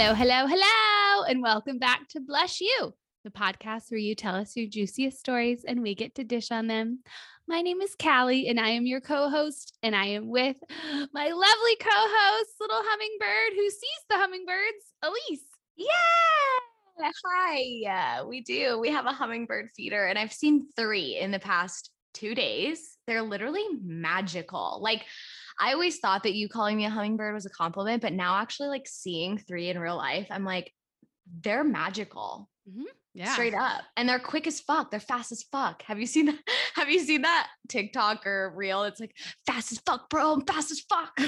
Hello, hello, hello, and welcome back to Blush You, the podcast where you tell us your juiciest stories and we get to dish on them. My name is Callie, and I am your co host, and I am with my lovely co host, little hummingbird who sees the hummingbirds, Elise. Yeah. Hi. Yeah, we do. We have a hummingbird feeder, and I've seen three in the past two days. They're literally magical. Like, I always thought that you calling me a hummingbird was a compliment, but now actually, like, seeing three in real life, I'm like, they're magical. Mm-hmm. Yeah. Straight up. And they're quick as fuck. They're fast as fuck. Have you seen that? Have you seen that TikTok or reel? It's like fast as fuck, bro. I'm fast as fuck.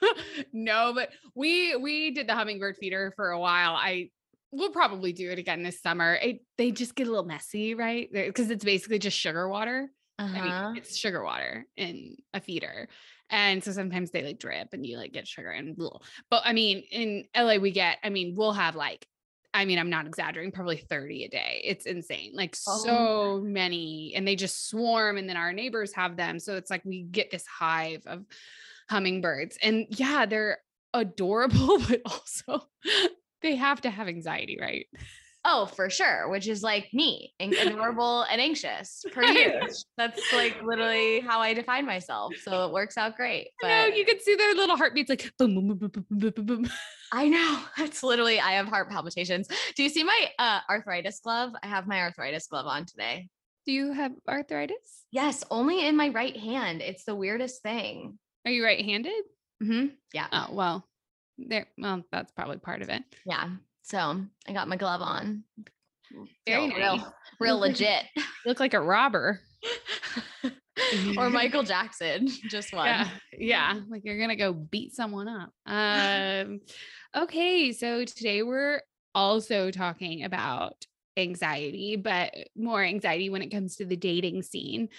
no, but we we did the hummingbird feeder for a while. I we'll probably do it again this summer. It, they just get a little messy, right? Because it's basically just sugar water. Uh-huh. I mean, it's sugar water in a feeder. And so sometimes they like drip and you like get sugar and blah. But I mean, in LA, we get, I mean, we'll have like, I mean, I'm not exaggerating, probably 30 a day. It's insane. Like Oh. so many. And they just swarm. And then our neighbors have them. So it's like we get this hive of hummingbirds. And yeah, they're adorable, but also they have to have anxiety, right? Oh, for sure. Which is like me, and adorable and anxious per you. That's like literally how I define myself. So it works out great. I know you can see their little heartbeats like boom, boom, boom, boom, boom, boom, boom, boom. I know that's literally I have heart palpitations. Do you see my uh, arthritis glove? I have my arthritis glove on today. Do you have arthritis? Yes, only in my right hand. It's the weirdest thing. Are you right-handed? hmm Yeah, Oh, well, there. Well, that's probably part of it. yeah. So I got my glove on. Very Feel nice. real, real legit. Look like a robber. or Michael Jackson, just one. Yeah, yeah. Like you're gonna go beat someone up. Um, okay, so today we're also talking about anxiety, but more anxiety when it comes to the dating scene.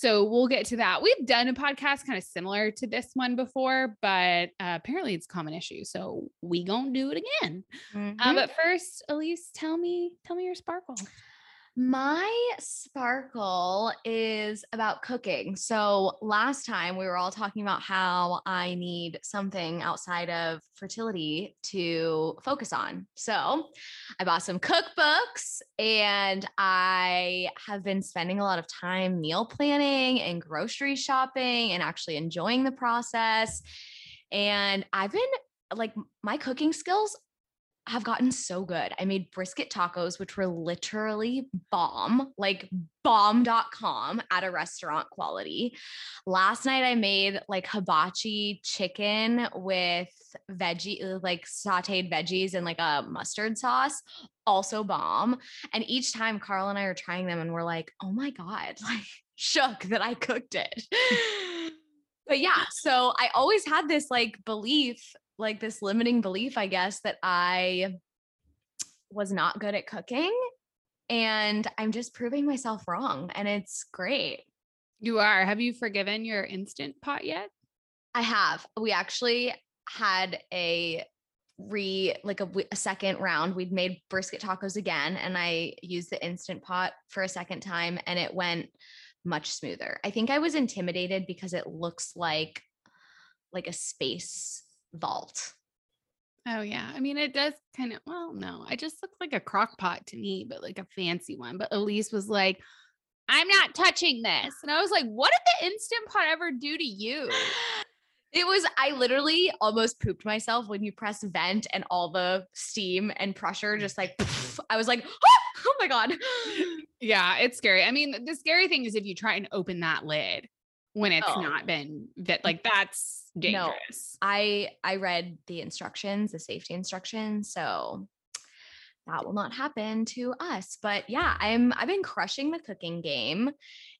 So we'll get to that. We've done a podcast kind of similar to this one before, but uh, apparently it's a common issue. So we gonna do it again. Uh, Mhm. but first, Elise, tell me, tell me your sparkle. My sparkle is about cooking. So last time we were all talking about how I need something outside of fertility to focus on. So I bought some cookbooks and I have been spending a lot of time meal planning and grocery shopping and actually enjoying the process. And I've been like, my cooking skills have gotten so good. I made brisket tacos, which were literally bomb, like bomb.com at a restaurant quality. Last night I made like hibachi chicken with veggie, uh, like sauteed veggies and like a mustard sauce, also bomb. And each time Carl and I are trying them and we're like, oh my God, like shook that I cooked it. but yeah, so I always had this like belief like this limiting belief, I guess, that I was not good at cooking. And I'm just proving myself wrong. And it's great. You are. Have you forgiven your instant pot yet? I have. We actually had a re like a second round. We'd made brisket tacos again, and I used the instant pot for a second time, and it went much smoother. I think I was intimidated because it looks like like a space vault. Oh yeah. I mean, it does kind of. Well, no, I just looks like a crock pot to me, but like a fancy one. But Elise was like, "I'm not touching this," and I was like, "What did the instant pot ever do to you?" It was, I literally almost pooped myself when you press vent and all the steam and pressure just like, I was like, oh my God. Yeah, it's scary. I mean, the scary thing is if you try and open that lid when it's Oh. not been that mm. like that's dangerous. I I read the instructions, the safety instructions, so that will not happen to us. But yeah, I'm I've been crushing the cooking game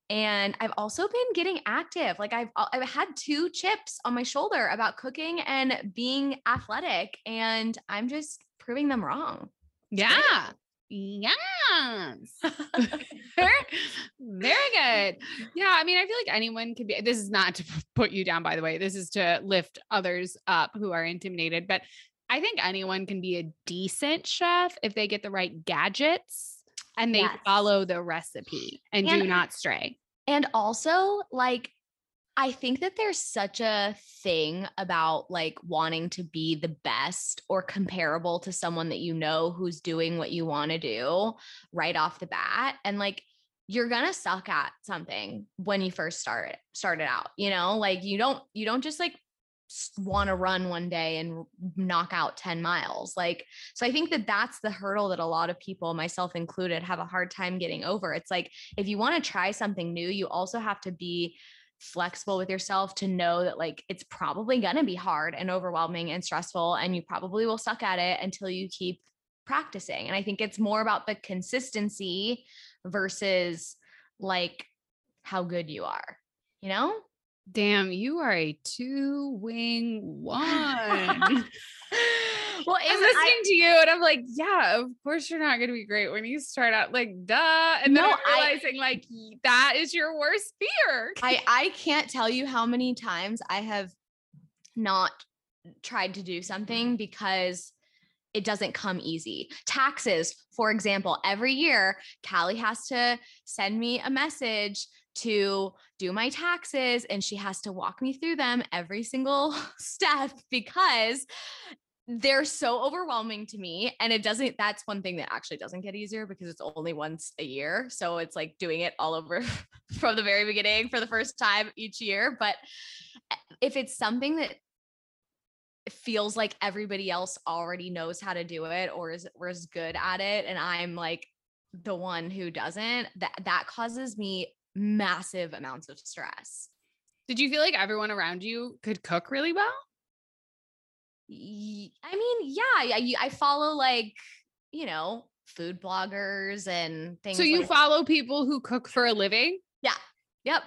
and I've also been getting active. Like I've I've had two chips on my shoulder about cooking and being athletic and I'm just proving them wrong. Yeah. Yes. Very good. Yeah. I mean, I feel like anyone could be, this is not to put you down, by the way. This is to lift others up who are intimidated. But I think anyone can be a decent chef if they get the right gadgets and they Yes. follow the recipe and, do not stray. And also, like, I think that there's such a thing about like wanting to be the best or comparable to someone that you know who's doing what you want to do right off the bat. And like you're gonna suck at something when you first start started out, you know, like you don't you don't just like want to run one day and knock out 10 miles. Like, so I think that that's the hurdle that a lot of people, myself included, have a hard time getting over. It's like, if you want to try something new, you also have to be flexible with yourself to know that like it's probably going to be hard and overwhelming and stressful and you probably will suck at it until you keep practicing and i think it's more about the consistency versus like how good you are you know? Damn you are a two wing one well, I'm listening I, to you and I'm like, yeah, of course you're not going to be great when you start out like, duh. And then no, I'm realizing I, like that is your worst fear. I, I can't tell you how many times I have not tried to do something because it doesn't come easy. Taxes, for example, every year, Callie has to send me a message to do my taxes and she has to walk me through them every single step because they're so overwhelming to me and it doesn't that's one thing that actually doesn't get easier because it's only once a year so it's like doing it all over from the very beginning for the first time each year but eh, if it's something that feels like everybody else already knows how to do it or is or is good at it and I'm like the one who doesn't that that causes me massive amounts of stress. Did you feel like everyone around you could cook really well I mean, yeah, I, I follow like, you know, food bloggers and things. So you like follow people who cook for a living? Yeah. Yep.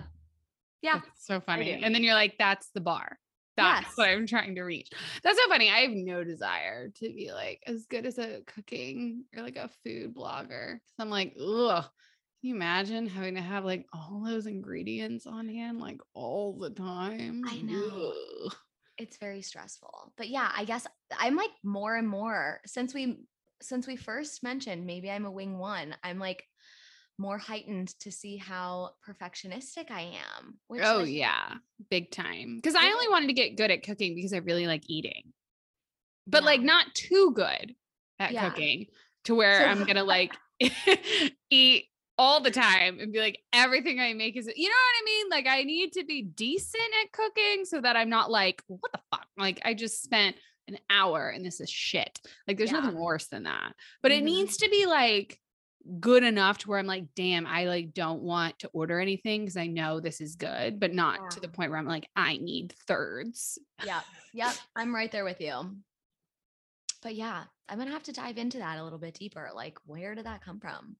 Yeah. That's so funny. And then you're like, that's the bar. That's yes. what I'm trying to reach. That's so funny. I have no desire to be like as good as a cooking or like a food blogger. So I'm like, ugh. Can you imagine having to have like all those ingredients on hand like all the time? I know. Ugh it's very stressful. But yeah, I guess I'm like more and more since we since we first mentioned maybe I'm a wing one, I'm like more heightened to see how perfectionistic I am. oh like, yeah, big time. Because I only wanted to get good at cooking because I really like eating, but yeah. like not too good at yeah. cooking to where I'm gonna like eat all the time and be like, everything I make is, you know what I mean? Like, I need to be decent at cooking so that I'm not like, what the fuck? Like, I just spent an hour and this is shit. Like, there's yeah. nothing worse than that. But mm-hmm. it needs to be like good enough to where I'm like, damn, I like don't want to order anything because I know this is good, but not yeah. to the point where I'm like, I need thirds. Yeah. Yep. I'm right there with you. But yeah, I'm going to have to dive into that a little bit deeper. Like, where did that come from?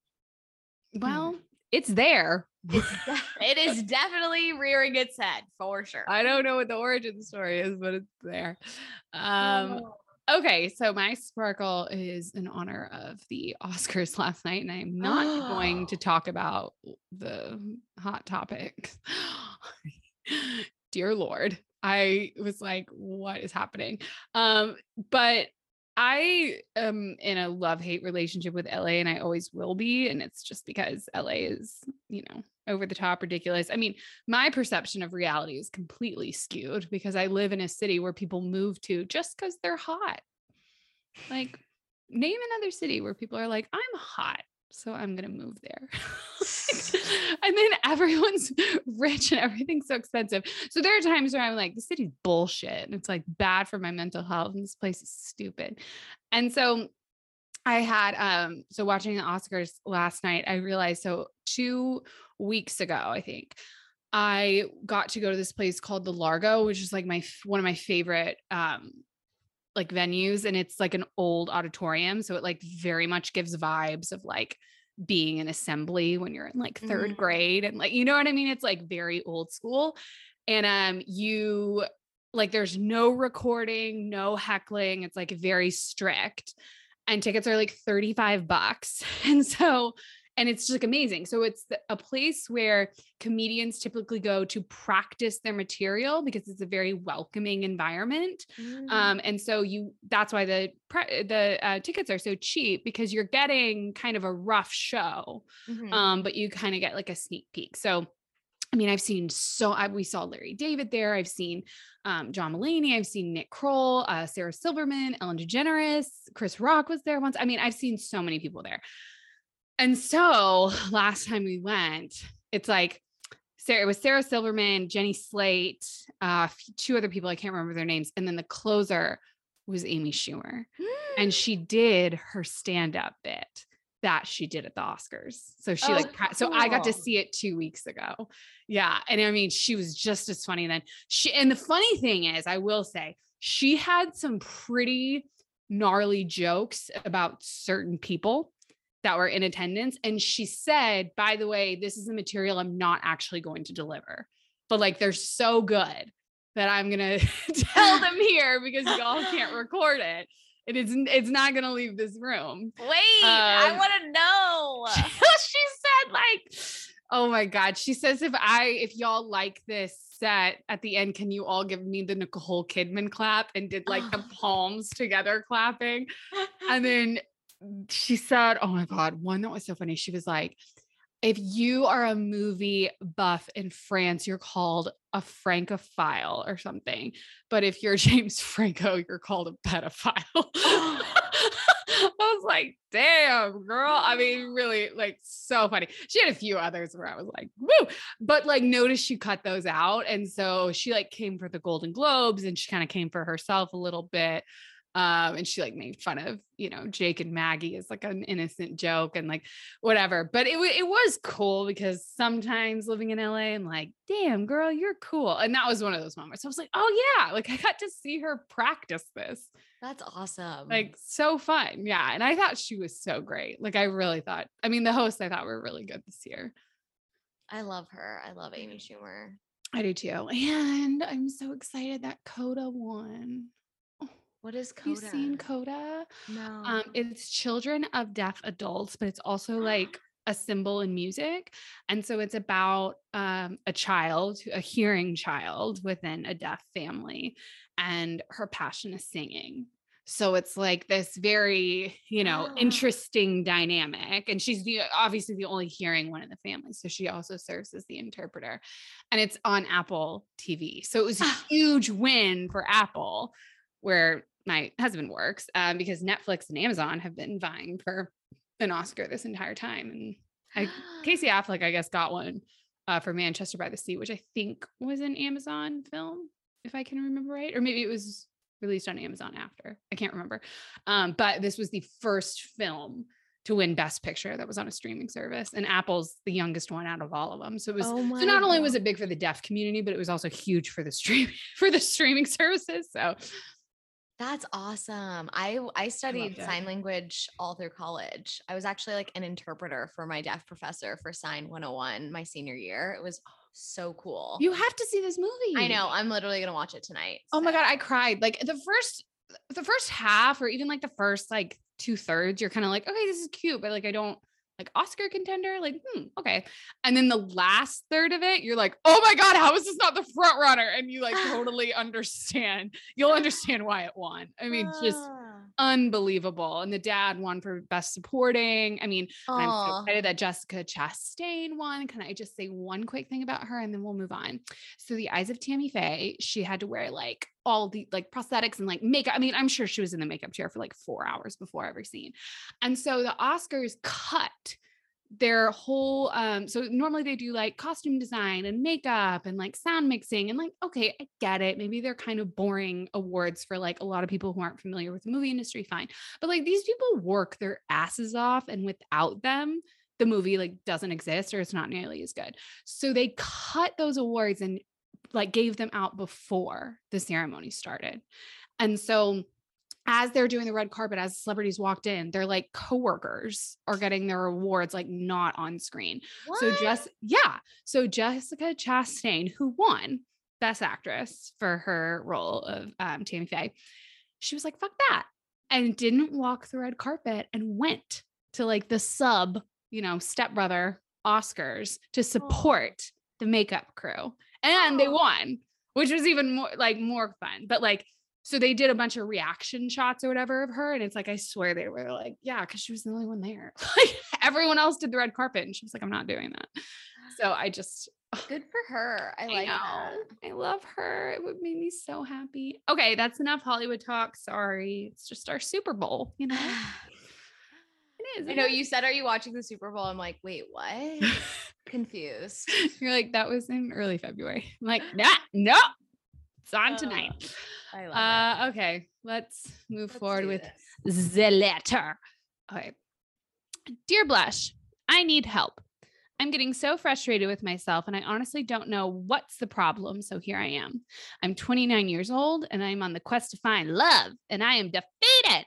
Well, it's there. It's de- it is definitely rearing its head for sure. I don't know what the origin story is, but it's there. Um, oh. okay, so my sparkle is in honor of the Oscars last night, and I'm not going to talk about the hot topics. Dear Lord. I was like, what is happening? Um, but I am in a love hate relationship with LA and I always will be. And it's just because LA is, you know, over the top ridiculous. I mean, my perception of reality is completely skewed because I live in a city where people move to just because they're hot. Like, name another city where people are like, I'm hot so I'm gonna move there. and then everyone's rich and everything's so expensive. So there are times where I'm like, the city's bullshit and it's like bad for my mental health and this place is stupid. And so I had um so watching the Oscars last night, I realized so two weeks ago, I think. I got to go to this place called the Largo, which is like my one of my favorite um like venues and it's like an old auditorium so it like very much gives vibes of like being an assembly when you're in like 3rd mm-hmm. grade and like you know what I mean it's like very old school and um you like there's no recording no heckling it's like very strict and tickets are like 35 bucks and so and it's just like amazing. So it's a place where comedians typically go to practice their material because it's a very welcoming environment. Mm. Um, and so you that's why the the uh, tickets are so cheap because you're getting kind of a rough show, mm-hmm. um, but you kind of get like a sneak peek. So I mean, I've seen so I, we saw Larry David there. I've seen um, John Mulaney. I've seen Nick Kroll, uh, Sarah Silverman, Ellen DeGeneres, Chris Rock was there once. I mean, I've seen so many people there. And so last time we went, it's like Sarah, it was Sarah Silverman, Jenny Slate, uh, two other people, I can't remember their names. And then the closer was Amy Schumer. and she did her stand-up bit that she did at the Oscars. So she oh, like cool. so I got to see it 2 weeks ago. Yeah, and I mean she was just as funny then. She and the funny thing is I will say she had some pretty gnarly jokes about certain people that were in attendance and she said, "By the way, this is a material I'm not actually going to deliver." But like they're so good that I'm going to tell them here because y'all can't record it it is it's not gonna leave this room. Wait, um, I want to know. she said, like, oh my god. She says, if I if y'all like this set at the end, can you all give me the Nicole Kidman clap? And did like the palms together clapping. And then she said, Oh my god, one that was so funny. She was like, if you are a movie buff in France, you're called a Francophile or something. But if you're James Franco, you're called a pedophile. I was like, damn, girl. I mean, really, like, so funny. She had a few others where I was like, woo. But like, notice she cut those out. And so she like came for the Golden Globes and she kind of came for herself a little bit um and she like made fun of you know Jake and Maggie as like an innocent joke and like whatever but it it was cool because sometimes living in LA I'm like damn girl you're cool and that was one of those moments I was like oh yeah like I got to see her practice this. That's awesome. Like so fun yeah and I thought she was so great like I really thought I mean the hosts I thought were really good this year. I love her I love Amy Schumer. I do too and I'm so excited that Coda won what is Coda? You've seen Coda? No. Um, it's children of deaf adults, but it's also like a symbol in music. And so it's about um, a child, a hearing child within a deaf family, and her passion is singing. So it's like this very, you know, oh. interesting dynamic. And she's the obviously the only hearing one in the family. So she also serves as the interpreter. And it's on Apple TV. So it was a huge win for Apple, where my husband works um, because Netflix and Amazon have been vying for an Oscar this entire time. And I, Casey Affleck, I guess, got one uh, for Manchester by the Sea, which I think was an Amazon film, if I can remember right. Or maybe it was released on Amazon after. I can't remember. Um, but this was the first film to win Best Picture that was on a streaming service, and Apple's the youngest one out of all of them. So it was oh so not only was it big for the deaf community, but it was also huge for the stream for the streaming services. So that's awesome. I I studied I sign language all through college. I was actually like an interpreter for my deaf professor for Sign 101 my senior year. It was so cool. You have to see this movie. I know. I'm literally going to watch it tonight. Oh my god, I cried. Like the first the first half or even like the first like two thirds, you're kind of like, okay, this is cute, but like I don't like Oscar contender, like, hmm, okay. And then the last third of it, you're like, oh my God, how is this not the front runner? And you like totally understand. You'll understand why it won. I mean, just unbelievable. And the dad won for best supporting. I mean. I'm so excited that Jessica Chastain won. Can I just say one quick thing about her and then we'll move on? So the eyes of Tammy Faye, she had to wear like all the like prosthetics and like makeup. I mean, I'm sure she was in the makeup chair for like four hours before every scene. And so the Oscars cut their whole um so normally they do like costume design and makeup and like sound mixing and like okay i get it maybe they're kind of boring awards for like a lot of people who aren't familiar with the movie industry fine but like these people work their asses off and without them the movie like doesn't exist or it's not nearly as good so they cut those awards and like gave them out before the ceremony started and so as they're doing the red carpet, as celebrities walked in, they're like coworkers are getting their awards like not on screen. What? So just yeah. So Jessica Chastain, who won Best Actress for her role of um, Tammy Faye, she was like, "Fuck that," and didn't walk the red carpet and went to like the sub, you know, stepbrother Oscars to support oh. the makeup crew, and oh. they won, which was even more like more fun. But like so they did a bunch of reaction shots or whatever of her. And it's like, I swear they were like, yeah, because she was the only one there. like everyone else did the red carpet. And she was like, I'm not doing that. So I just Good for her. I like I. I love her. It would make me so happy. Okay, that's enough Hollywood talk. Sorry. It's just our Super Bowl, you know. It is. I know you said, "Are you watching the Super Bowl?" I'm like, "Wait, what?" Confused. You're like, that was in early February. I'm like, nah, no. It's on Uh, tonight. I love Uh okay, let's move. Let's forward with this. the letter. Okay. Dear Blush, I need help. I'm getting so frustrated with myself, and I honestly don't know what's the problem. So here I am. I'm 29 years old, and I'm on the quest to find love, and I am defeated.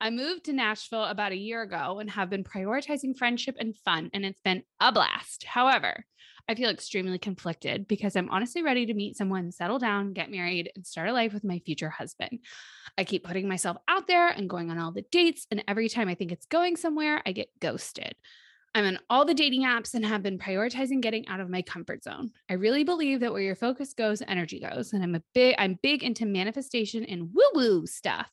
I moved to Nashville about a year ago and have been prioritizing friendship and fun, and it's been a blast. However, I feel extremely conflicted because I'm honestly ready to meet someone, settle down, get married, and start a life with my future husband. I keep putting myself out there and going on all the dates, and every time I think it's going somewhere, I get ghosted. I'm on all the dating apps and have been prioritizing getting out of my comfort zone. I really believe that where your focus goes, energy goes, and I'm a big I'm big into manifestation and woo-woo stuff.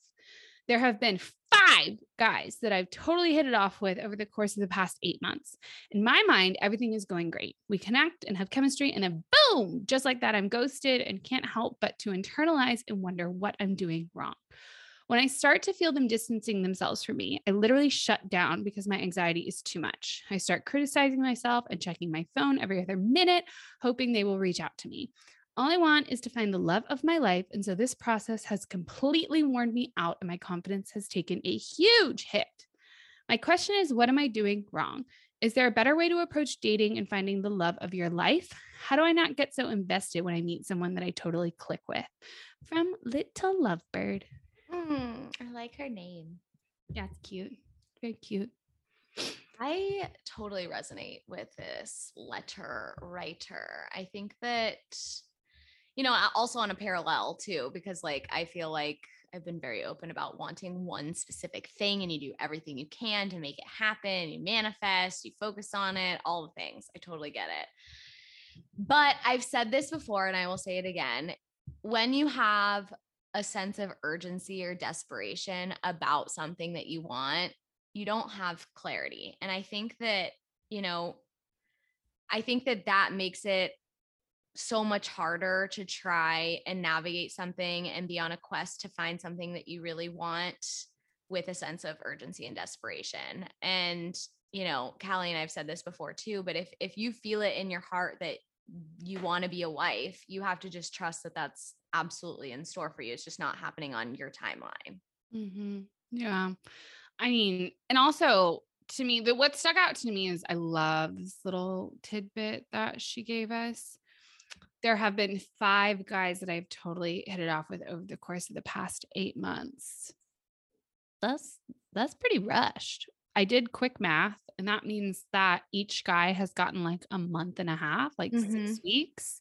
There have been five guys that I've totally hit it off with over the course of the past eight months. In my mind, everything is going great. We connect and have chemistry, and then boom, just like that, I'm ghosted and can't help but to internalize and wonder what I'm doing wrong. When I start to feel them distancing themselves from me, I literally shut down because my anxiety is too much. I start criticizing myself and checking my phone every other minute, hoping they will reach out to me. All I want is to find the love of my life. And so this process has completely worn me out, and my confidence has taken a huge hit. My question is what am I doing wrong? Is there a better way to approach dating and finding the love of your life? How do I not get so invested when I meet someone that I totally click with? From Little Lovebird. Mm, I like her name. Yeah, it's cute. Very cute. I totally resonate with this letter writer. I think that, you know, also on a parallel too, because like I feel like I've been very open about wanting one specific thing and you do everything you can to make it happen. You manifest, you focus on it, all the things. I totally get it. But I've said this before and I will say it again. When you have a sense of urgency or desperation about something that you want, you don't have clarity. And I think that, you know, I think that that makes it so much harder to try and navigate something and be on a quest to find something that you really want with a sense of urgency and desperation. And, you know, Callie and I've said this before too, but if if you feel it in your heart that you want to be a wife, you have to just trust that that's absolutely in store for you. It's just not happening on your timeline. Mm-hmm. Yeah. I mean, and also to me, the what stuck out to me is I love this little tidbit that she gave us. There have been five guys that I've totally hit it off with over the course of the past eight months. That's that's pretty rushed. I did quick math, and that means that each guy has gotten like a month and a half, like six Mhm. weeks.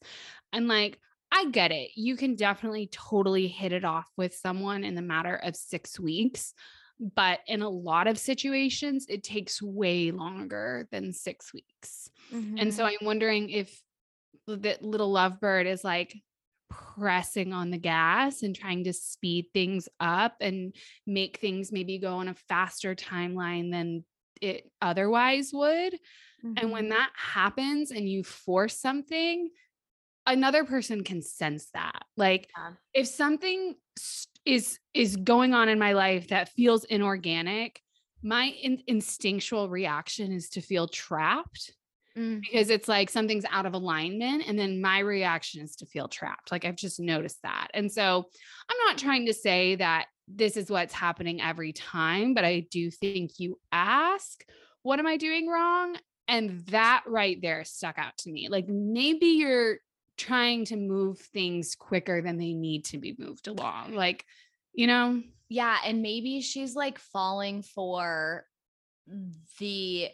And like, I get it. You can definitely totally hit it off with someone in the matter of six weeks. But in a lot of situations, it takes way longer than six weeks. And so I'm wondering if that little lovebird is like pressing on the gas and trying to speed things up and make things maybe go on a faster timeline than it otherwise would. And Mm-hmm. when that happens and you force something, another person can sense that. Like Yeah. if something is is going on in my life that feels inorganic, my in- instinctual reaction is to feel trapped Mm. because it's like something's out of alignment and then my reaction is to feel trapped like i've just noticed that and so i'm not trying to say that this is what's happening every time but i do think you ask what am i doing wrong and that right there stuck out to me like maybe you're trying to move things quicker than they need to be moved along like you know Yeah, and maybe she's like falling for the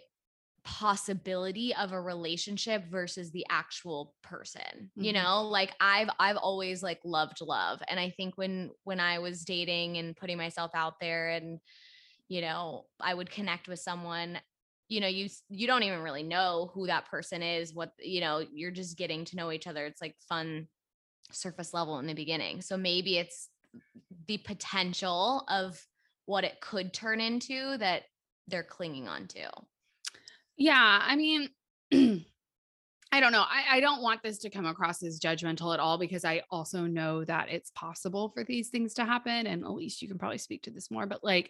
possibility of a relationship versus the actual person. You Mhm. know, like I've I've always like loved love and I think when when I was dating and putting myself out there and you know, I would connect with someone you know you you don't even really know who that person is what you know you're just getting to know each other it's like fun surface level in the beginning so maybe it's the potential of what it could turn into that they're clinging on to. Yeah, I mean, I don't know. I, I don't want this to come across as judgmental at all because I also know that it's possible for these things to happen. And at least you can probably speak to this more. But like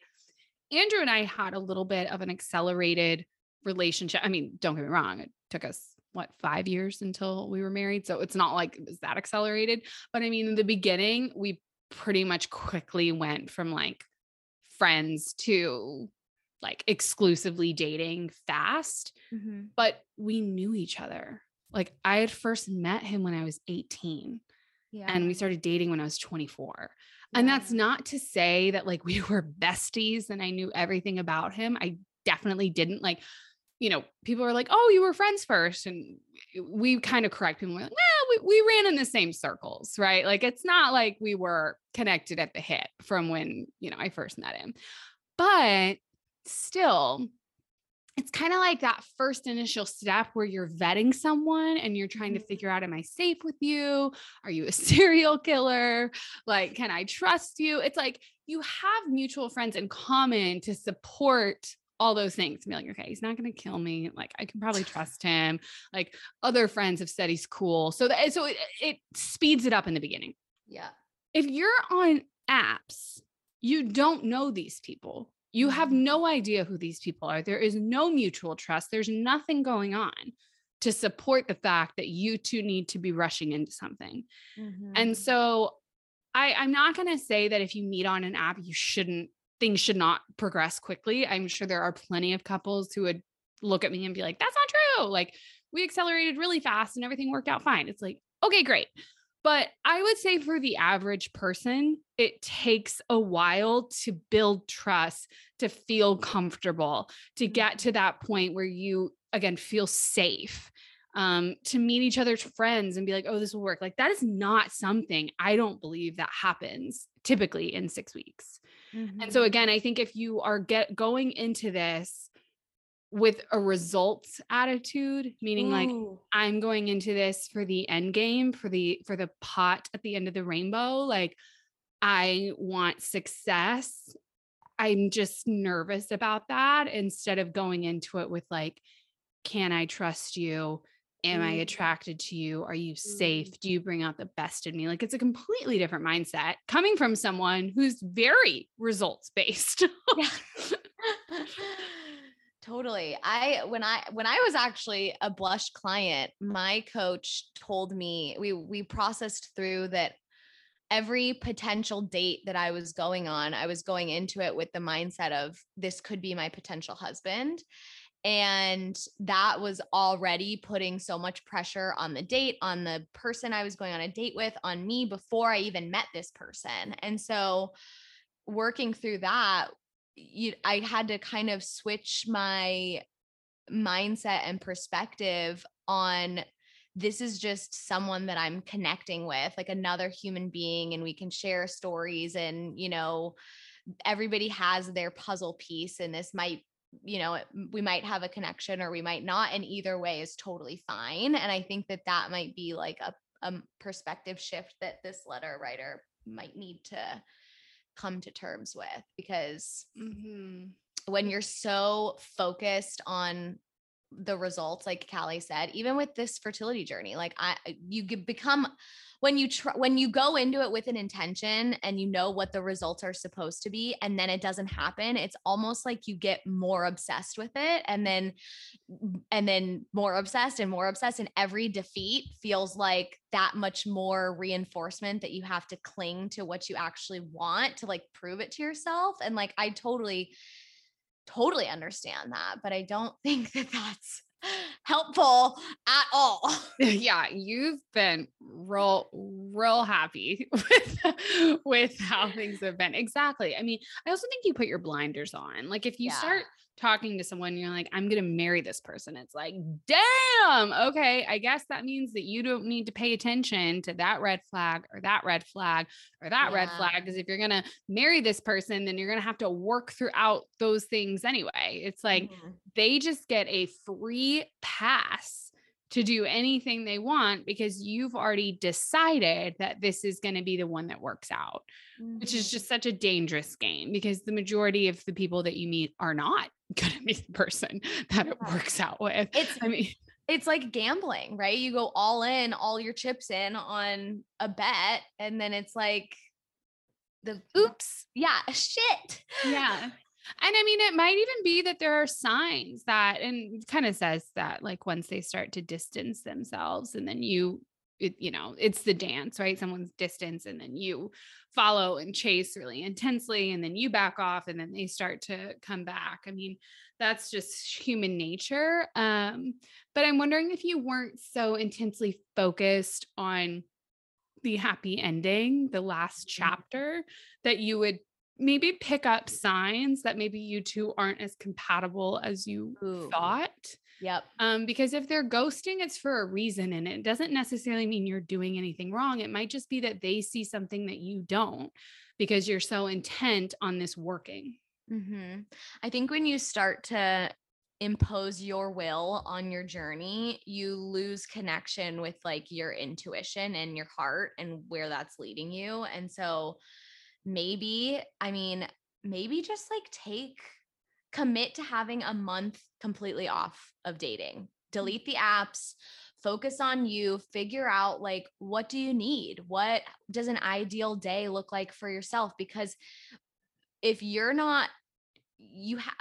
Andrew and I had a little bit of an accelerated relationship. I mean, don't get me wrong, it took us what five years until we were married. So it's not like it was that accelerated. But I mean, in the beginning, we pretty much quickly went from like friends to like exclusively dating fast. Mm-hmm. But we knew each other. Like I had first met him when I was 18 Yeah. and we started dating when I was 24. And that's not to say that like we were besties and I knew everything about him. I definitely didn't like, you know, people are like, oh, you were friends first. And we kind of correct people. We're like, well, we, we ran in the same circles, right? Like it's not like we were connected at the hip from when, you know, I first met him. But still, it's kind of like that first initial step where you're vetting someone and you're trying to Mhm. figure out am I safe with you? Are you a serial killer? Like, can I trust you? It's like you have mutual friends in common to support all those things. and Be like, okay, he's not going to kill me. Like, I can probably trust him. Like, other friends have said he's cool. So that so it, it speeds it up in the beginning. yeah. If you're on apps, you don't know these people. You have Mhm. no idea who these people are. There is no mutual trust. There's nothing going on to support the fact that you two need to be rushing into something. Mhm. And so I, I'm not going to say that if you meet on an app, you shouldn't, things should not progress quickly. I'm sure there are plenty of couples who would look at me and be like, that's not true. Like we accelerated really fast and everything worked out fine. It's like, okay, great. But I would say for the average person, it takes a while to build trust, to feel comfortable, to get to that point where you, again, feel safe um, to meet each other's friends and be like, oh, this will work. Like that is not something I don't believe that happens typically in six weeks. And so Mhm. again, I think if you are get going into this with a results attitude, meaning like I'm going into this for the end game, for the for the pot at the end of the rainbow, like I want success. I'm just nervous about that instead of going into it with like can I trust you? Am I Mm. attracted to you? Are you Mm. safe? Do you bring out the best in me? Like it's a completely different mindset coming from someone who's very results based. Yeah. totally. I when I when I was actually a blush client, my coach told me we we processed through that every potential date that I was going on, I was going into it with the mindset of this could be my potential husband. And that was already putting so much pressure on the date, on the person I was going on a date with, on me before I even met this person. And so working through that, you, I had to kind of switch my mindset and perspective on this is just someone that I'm connecting with, like another human being, and we can share stories. And, you know, everybody has their puzzle piece, and this might, you know, we might have a connection or we might not. And either way is totally fine. And I think that that might be like a, a perspective shift that this letter writer might need to come to terms with because Mhm. when you're so focused on the results like Callie said even with this fertility journey like I you become when you try when you go into it with an intention and you know what the results are supposed to be and then it doesn't happen it's almost like you get more obsessed with it and then and then more obsessed and more obsessed and every defeat feels like that much more reinforcement that you have to cling to what you actually want to like prove it to yourself and like I totally totally understand that, but I don't think that that's helpful at all. yeah, you've been real, real happy with, with how things have been. Exactly. I mean, I also think you put your blinders on. Like if you Yeah. start talking to someone, you're like, I'm gonna marry this person. It's like, damn, okay. I guess that means that you don't need to pay attention to that red flag or that red flag or that red flag. Because if you're gonna marry this person, then you're gonna have to work throughout those things anyway. It's like Mhm. they just get a free pass to do anything they want because you've already decided that this is going to be the one that works out, which is Mhm. just such a dangerous game because the majority of the people that you meet are not going to be the person that it works out with. It's I mean, it's like gambling, right? You go all in, all your chips in on a bet, and then it's like the oops, yeah, shit. Yeah. And I mean, it might even be that there are signs that, and kind of says that, like once they start to distance themselves, and then you, it, you know, it's the dance, right? Someone's distance, and then you follow and chase really intensely, and then you back off, and then they start to come back. I mean, that's just human nature. Um, but I'm wondering if you weren't so intensely focused on the happy ending, the last Mm-hmm. chapter, that you would maybe pick up signs that maybe you two aren't as compatible as you Ooh. thought. Yep. Um, because if they're ghosting, it's for a reason, and it doesn't necessarily mean you're doing anything wrong. It might just be that they see something that you don't because you're so intent on this working. hmm I think when you start to impose your will on your journey, you lose connection with like your intuition and your heart and where that's leading you. And so maybe, I mean, maybe just like take commit to having a month completely off of dating. Mm. Delete the apps, focus on you, figure out like what do you need? What does an ideal day look like for yourself because if you're not you have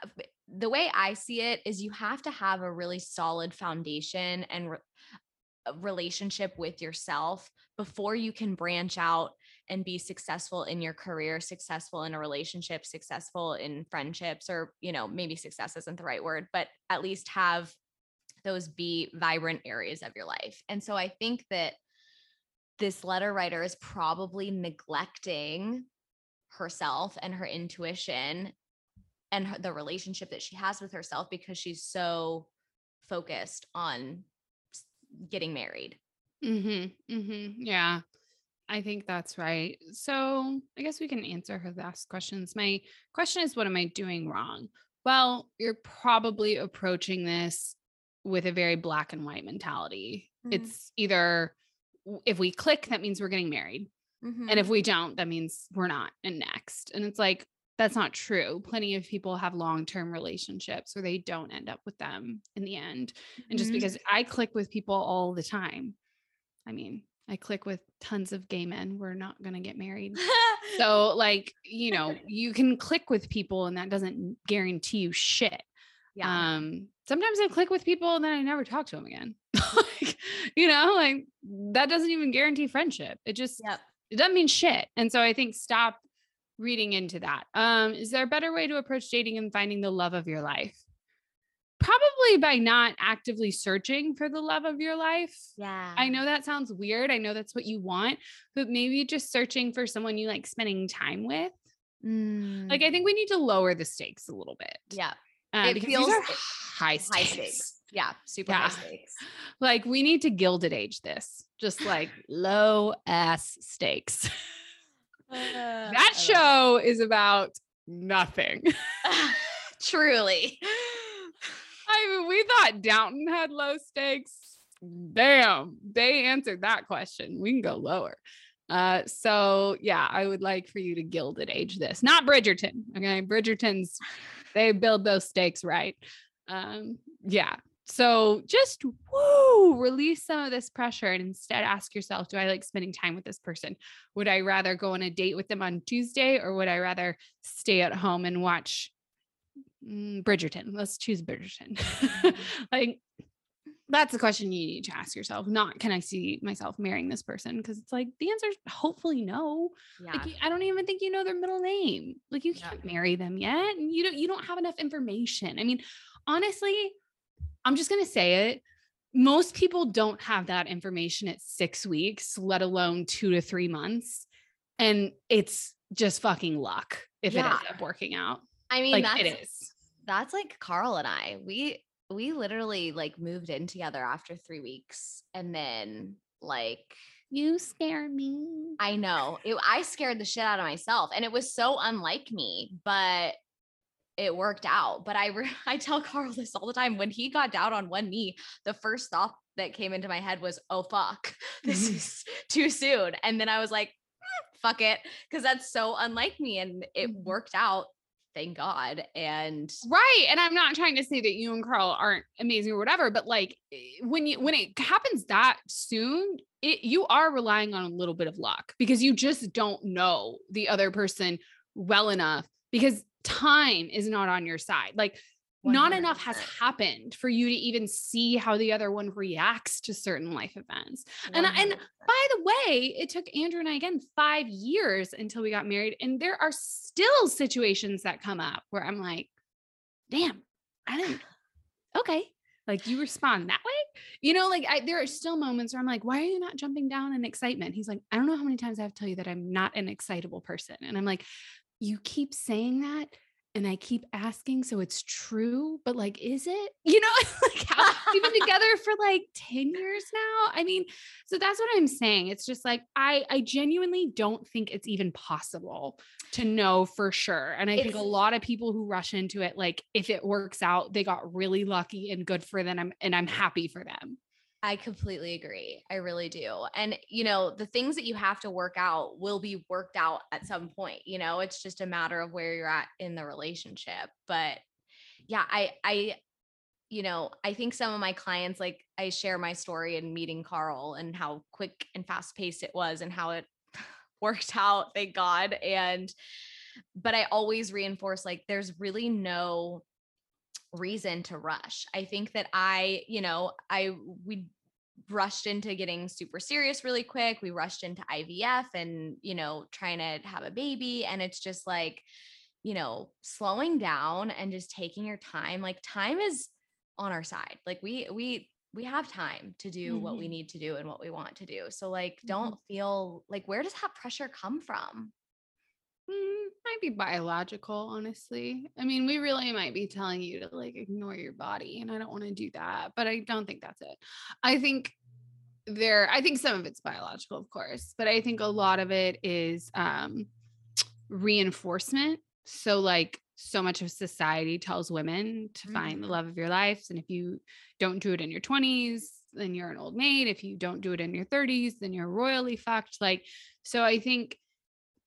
the way I see it is you have to have a really solid foundation and re- relationship with yourself before you can branch out and be successful in your career, successful in a relationship, successful in friendships, or, you know, maybe success isn't the right word, but at least have those be vibrant areas of your life. And so I think that this letter writer is probably neglecting herself and her intuition and her, the relationship that she has with herself because she's so focused on getting married. Mm-hmm. Mm-hmm. Yeah. I think that's right. So I guess we can answer her last questions. My question is, what am I doing wrong? Well, you're probably approaching this with a very black and white mentality. Mhm. It's either if we click, that means we're getting married. And if we don't, that means we're not. And next. And it's like, that's not true. Plenty of people have long term relationships where they don't end up with them in the end. And just Mhm. because I click with people all the time, I mean, I click with tons of gay men. We're not going to get married. So, like, you know, you can click with people and that doesn't guarantee you shit. yeah. Um, sometimes I click with people and then I never talk to them again. like, you know, like that doesn't even guarantee friendship. It just yep. it doesn't mean shit. And so I think stop reading into that. Um, is there a better way to approach dating and finding the love of your life? Probably by not actively searching for the love of your life. Yeah. I know that sounds weird. I know that's what you want, but maybe just searching for someone you like spending time with. Like, I think we need to lower the stakes a little bit. Mm, yeah. Uh, it feels- high stakes. High stakes. Yeah. Super Yeah. high stakes. Like, we need to gilded age this, just like low ass stakes. that show is about nothing. Truly. We thought Downton had low stakes. Damn, they answered that question. We can go lower. Uh, so yeah, I would like for you to gilded age this, not Bridgerton. Okay, Bridgerton's they build those stakes right. Um, yeah. So just woo, release some of this pressure and instead ask yourself, do I like spending time with this person? Would I rather go on a date with them on Tuesday or would I rather stay at home and watch Mm, Bridgerton? Let's choose Bridgerton. Mm-hmm. like that's the question you need to ask yourself. Not can I see myself marrying this person? Because it's like the answer is hopefully no. Yeah. Like I don't even think you know their middle name. Like you can't marry them yet. And you don't you don't have enough information. I mean, honestly, I'm just gonna say it. Most people don't have that information at six weeks, let alone two to three months. And it's just fucking luck if it ends up working out. I mean, Like it is. That's like Carl and I. We we literally like moved in together after three weeks, and then like You scare me. I know it, I scared the shit out of myself, and it was so unlike me, but it worked out. But I re- I tell Carl this all the time. When he got down on one knee, the first thought that came into my head was, "Oh fuck, this Mhm. is too soon," and then I was like, "Hmm, "Fuck it," because that's so unlike me, and it Mhm. worked out thank God. And right. And I'm not trying to say that you and Carl aren't amazing or whatever, but like eh, when you when it happens that soon, it you are relying on a little bit of luck because you just don't know the other person well enough because time is not on your side. Like 100%. not enough has happened for you to even see how the other one reacts to certain life events. 100%. And and by the way, it took Andrew and I again 5 years until we got married and there are still situations that come up where I'm like, "Damn, I didn't okay, like you respond that way you know like I, there are still moments where i'm like why are you not jumping down in excitement he's like i don't know how many times i have to tell you that i'm not an excitable person and i'm like you keep saying that and I keep asking, so it's true, but like, is it? You know, like how we've been together for like 10 years now. I mean, so that's what I'm saying. It's just like I I genuinely don't think it's even possible to know for sure. And I it's, think a lot of people who rush into it, like if it works out, they got really lucky and good for them. And I'm happy for them. I completely agree. I really do. And, you know, the things that you have to work out will be worked out at some point. You know, it's just a matter of where you're at in the relationship. But yeah, I, I, you know, I think some of my clients, like I share my story in meeting Carl and how quick and fast paced it was and how it worked out, thank God. And, but I always reinforce like there's really no reason to rush. I think that I, you know, I we rushed into getting super serious really quick. We rushed into IVF and, you know, trying to have a baby and it's just like, you know, slowing down and just taking your time. Like time is on our side. Like we we we have time to do mm-hmm. what we mm-hmm. need to do and what we want to do. So like don't mm-hmm. feel like where does that pressure come from? Mm, might be biological, honestly. I mean, we really might be telling you to like ignore your body, and I don't want to do that, but I don't think that's it. I think there, I think some of it's biological, of course, but I think a lot of it is um, reinforcement. So, like, so much of society tells women to mm-hmm. find the mm-hmm. love of your life. And if you don't do it in your 20s, then you're an old maid. If you don't do it in your 30s, then you're royally fucked. Like, so I think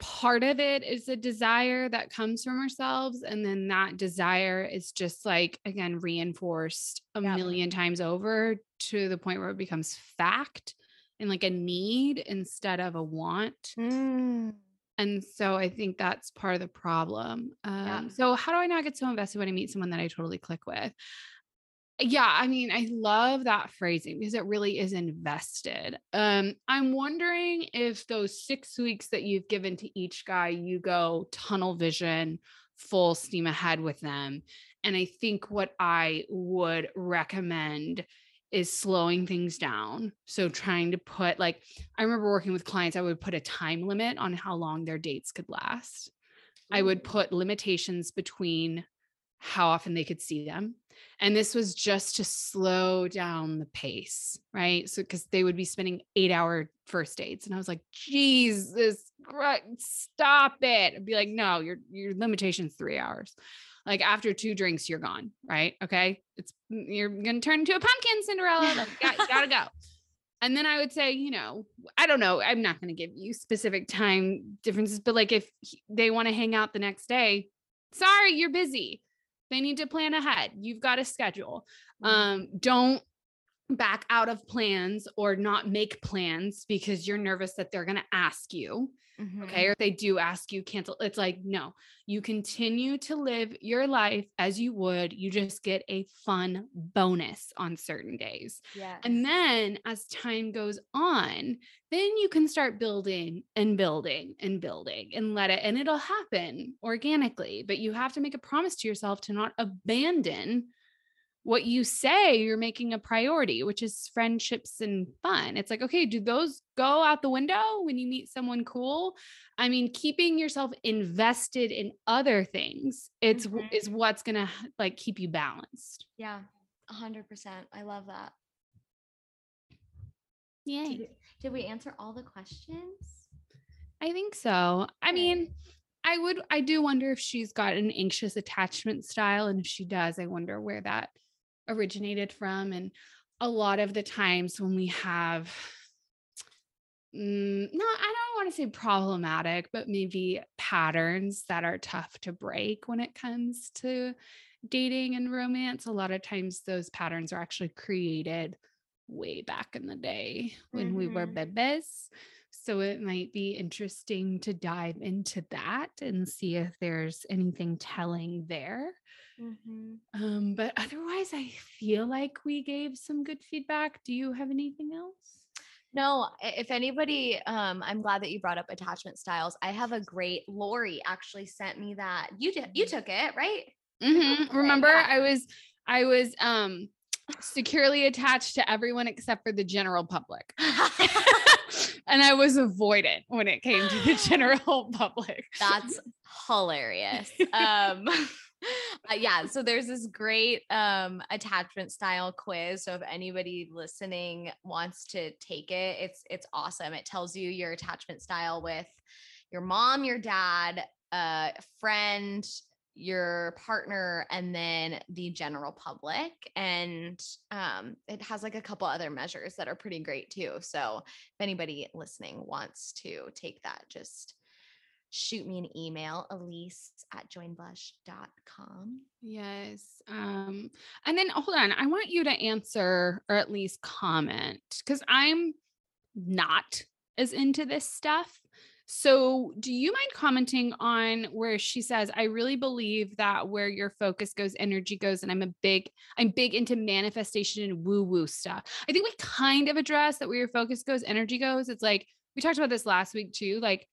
part of it is a desire that comes from ourselves and then that desire is just like again reinforced a yeah. million times over to the point where it becomes fact and like a need instead of a want mm. and so i think that's part of the problem um, yeah. so how do i not get so invested when i meet someone that i totally click with yeah i mean i love that phrasing because it really is invested. Um i'm wondering if those six weeks that you've given to each guy you go tunnel vision full steam ahead with them. And i think what i would recommend is slowing things down. So trying to put like i remember working with clients i would put a time limit on how long their dates could last. I would put limitations between how often they could see them and this was just to slow down the pace, right? So, because they would be spending eight hour first dates. And I was like, Jesus this stop it. I'd be like, no, your your limitation's three hours. Like after two drinks, you're gone, right? Okay. It's mm, you're gonna turn into a pumpkin, Cinderella. Like, got, gotta go. And then I would say, you know, I don't know. I'm not going to give you specific time differences, but like if they want to hang out the next day, sorry, you're busy they need to plan ahead. You've got a schedule. Mm-hmm. Um, don't back out of plans or not make plans because you're nervous that they're going to ask you. Mm-hmm. Okay. Or if they do ask you, cancel. It's like, no, you continue to live your life as you would. You just get a fun bonus on certain days. Yeah. And then as time goes on, then you can start building and building and building and let it, and it'll happen organically. But you have to make a promise to yourself to not abandon what you say you're making a priority, which is friendships and fun. It's like, okay, do those go out the window when you meet someone cool? I mean, keeping yourself invested in other things, it's mm-hmm. is what's going to like keep you balanced. Yeah. 100%. I love that. Yeah. Did, did, we answer all the questions? I think so. I mean, I would I do wonder if she's got an anxious attachment style and if she does, I wonder where that originated from. And a lot of the times when we have mm, no, I don't want to say problematic, but maybe patterns that are tough to break when it comes to dating and romance. A lot of times those patterns are actually created way back in the day when we were Mhm. bebés. So it might be interesting to dive into that and see if there's anything telling there. Mhm. Um, but otherwise, I feel like we gave some good feedback. Do you have anything else? No, if anybody, um, I'm glad that you brought up attachment styles. I have a great Lori actually sent me that. You did, you Mhm. took it, right? Mhm. Okay, Remember, yeah. I was I was um securely attached to everyone except for the general public. and I was avoidant when it came to the general public. That's hilarious. Um uh, yeah, so there's this great um attachment style quiz. So if anybody listening wants to take it, it's it's awesome. It tells you your attachment style with your mom, your dad, uh friend, your partner and then the general public and um it has like a couple other measures that are pretty great too. So if anybody listening wants to take that just shoot me an email, elise at joinblush.com. Yes. Um, and then hold on, I want you to answer or at least comment because I'm not as into this stuff. So, do you mind commenting on where she says, I really believe that where your focus goes, energy goes, and I'm a big, I'm big into manifestation and woo-woo stuff. I think we kind of address that where your focus goes, energy goes. It's like we talked about this last week too. Like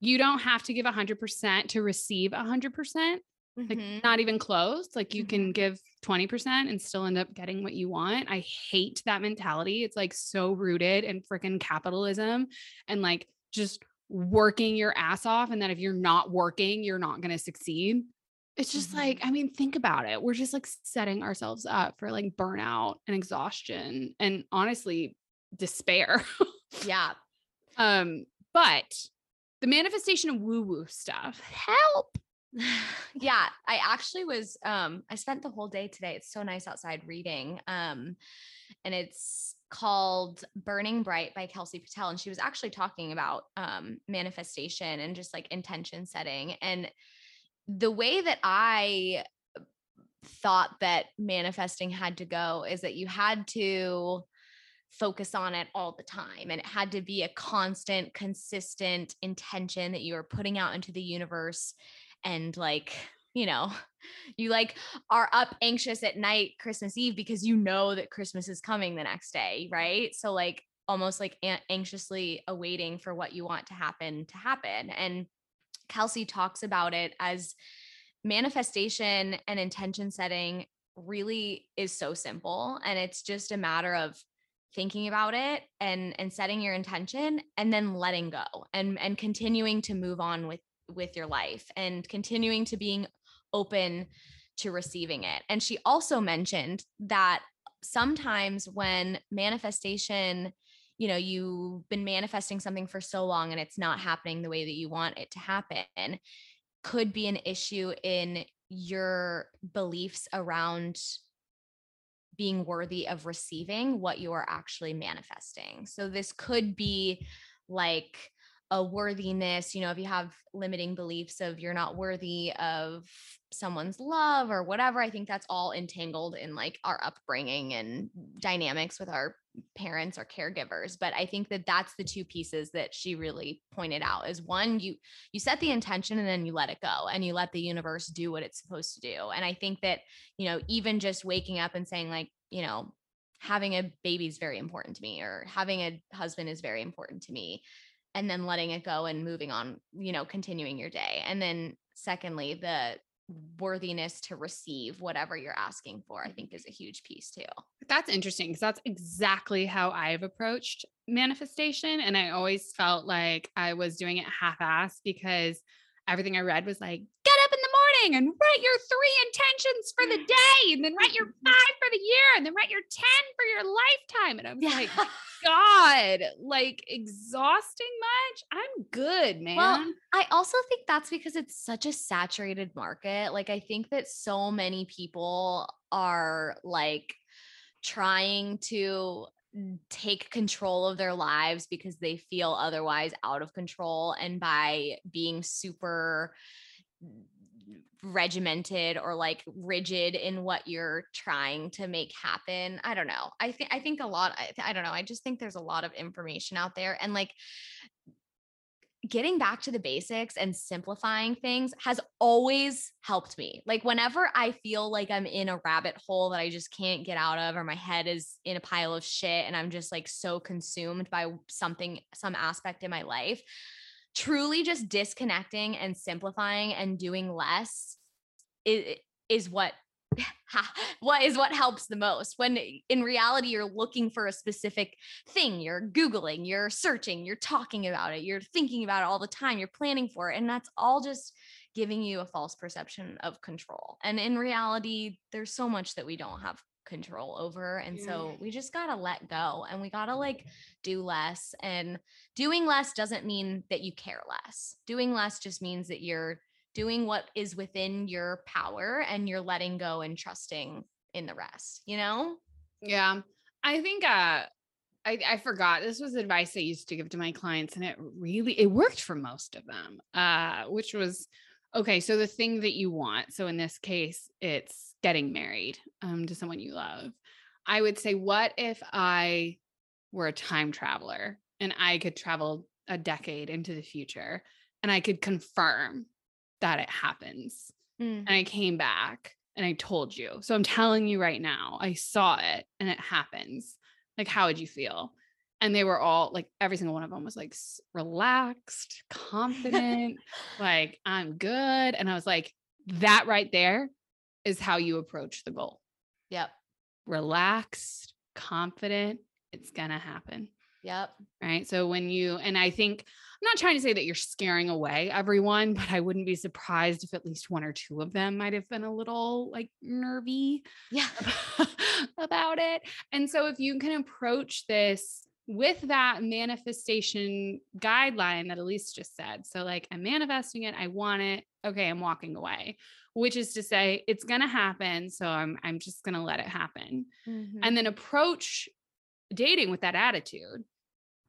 you don't have to give 100% to receive 100% like Mhm. not even close. Like you Mhm. can give 20% and still end up getting what you want. I hate that mentality. It's like so rooted in freaking capitalism and like just working your ass off. And that if you're not working, you're not going to succeed. It's just like, I mean, think about it. We're just like setting ourselves up for like burnout and exhaustion and honestly, despair. Yeah. um, but the manifestation of woo-woo stuff, help. yeah, I actually was um I spent the whole day today. It's so nice outside reading. Um and it's called Burning Bright by Kelsey Patel and she was actually talking about um manifestation and just like intention setting and the way that I thought that manifesting had to go is that you had to focus on it all the time and it had to be a constant consistent intention that you were putting out into the universe and like you know you like are up anxious at night christmas eve because you know that christmas is coming the next day right? So like almost like an- anxiously awaiting for what you want to happen to happen and kelsey talks about it as manifestation and intention setting really is so simple and it's just a matter of thinking about it and and setting your intention and then letting go and and continuing to move on with with your life and continuing to being open to receiving it. And she also mentioned that sometimes when manifestation you know you've been manifesting something for so long and it's not happening the way that you want it to happen could be an issue in your beliefs around being worthy of receiving what you are actually manifesting. So this could be like a worthiness, you know, if you have limiting beliefs of you're not worthy of someone's love or whatever, I think that's all entangled in like our upbringing and dynamics with our parents or caregivers but i think that that's the two pieces that she really pointed out is one you you set the intention and then you let it go and you let the universe do what it's supposed to do and i think that you know even just waking up and saying like you know having a baby is very important to me or having a husband is very important to me and then letting it go and moving on you know continuing your day and then secondly the worthiness to receive whatever you're asking for i think is a huge piece too That's interesting because that's exactly how I've approached manifestation. And I always felt like I was doing it half assed because everything I read was like, morning and write your three intentions for the day, and then write your five for the year, and then write your 10 for your lifetime. And I was like, God, like exhausting much? I'm good, man. Well, I also think that's because it's such a saturated market. Like, I think that so many people are like trying to take control of their lives because they feel otherwise out of control and by being super regimented or like rigid in what you're trying to make happen. I don't know. I think I think a lot I, I don't know. I just think there's a lot of information out there and like getting back to the basics and simplifying things has always helped me. Like whenever I feel like I'm in a rabbit hole that I just can't get out of or my head is in a pile of shit and I'm just like so consumed by something some aspect in my life, truly just disconnecting and simplifying and doing less is, is what what is what helps the most. When in reality you're looking for a specific thing you're googling you're searching you're talking about it you're thinking about it all the time you're planning for it and that's all just giving you a false perception of control. And in reality there's so much that we don't have control over and so we just got to let go and we got to like do less and doing less doesn't mean that you care less doing less just means that you're doing what is within your power and you're letting go and trusting in the rest, you know? Yeah. I think uh I, I forgot this was advice I used to give to my clients and it really it worked for most of them. Uh which was okay, so the thing that you want. So in this case, it's getting married um to someone you love. I would say what if I were a time traveler and I could travel a decade into the future and I could confirm that it happens. Mm. And I came back and I told you. So I'm telling you right now, I saw it and it happens. Like, how would you feel? And they were all like, every single one of them was like relaxed, confident, like, I'm good. And I was like, that right there is how you approach the goal. Yep. Relaxed, confident, it's going to happen. Yep. Right. So when you, and I think, I'm not trying to say that you're scaring away everyone, but I wouldn't be surprised if at least one or two of them might have been a little like nervy yeah. about it. And so if you can approach this with that manifestation guideline that Elise just said. So, like, I'm manifesting it, I want it. Okay, I'm walking away, which is to say, it's going to happen. So, I'm, I'm just going to let it happen. Mm-hmm. And then approach dating with that attitude.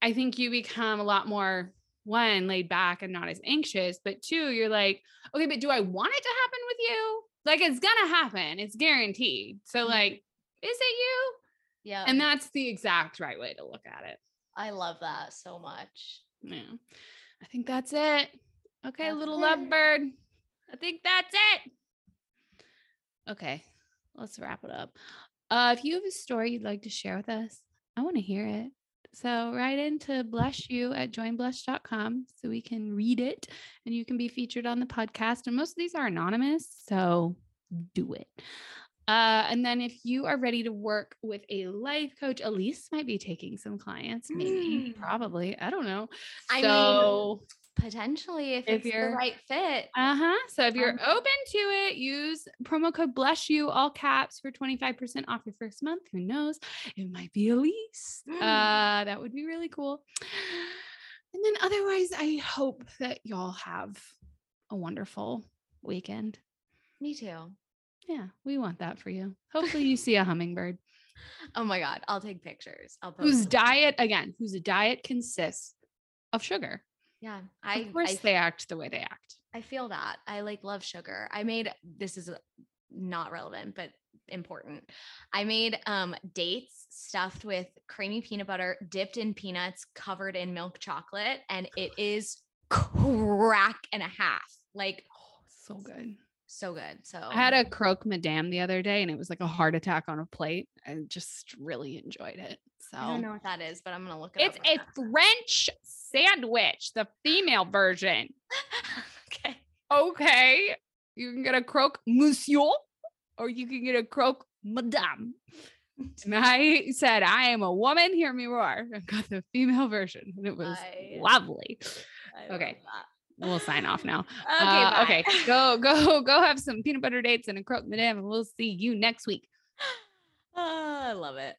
I think you become a lot more one laid back and not as anxious but two you're like okay but do i want it to happen with you like it's gonna happen it's guaranteed so mm-hmm. like is it you yeah and that's the exact right way to look at it i love that so much yeah i think that's it okay that's little it. lovebird i think that's it okay let's wrap it up uh if you have a story you'd like to share with us i want to hear it so write into bless you at joinblush.com so we can read it and you can be featured on the podcast. And most of these are anonymous. So do it. Uh, and then if you are ready to work with a life coach, Elise might be taking some clients, maybe, mm. probably. I don't know. I so, mean, potentially if, if it's you're the right fit. Uh-huh. So if you're um, open to it, use promo code bless you all caps for 25% off your first month. Who knows? It might be Elise. Uh that would be really cool. And then otherwise, I hope that y'all have a wonderful weekend. Me too. Yeah, we want that for you. Hopefully you see a hummingbird. Oh my god, I'll take pictures. I'll whose diet again, whose diet consists of sugar. Yeah. I of course I, they act the way they act. I feel that. I like love sugar. I made this is not relevant, but important. I made um dates stuffed with creamy peanut butter, dipped in peanuts, covered in milk chocolate, and it is crack and a half. Like oh, so good. So good. So I had a croque madame the other day and it was like a heart attack on a plate. I just really enjoyed it. So I don't know what that is, but I'm gonna look it it's up. It's a now. French sandwich, the female version. okay. Okay. You can get a croque monsieur or you can get a croque madame. And I said, I am a woman, hear me roar. I got the female version and it was I, lovely. I okay. We'll sign off now. Okay. Uh, okay. Go, go, go have some peanut butter dates and a croque madame, and we'll see you next week. Oh, I love it.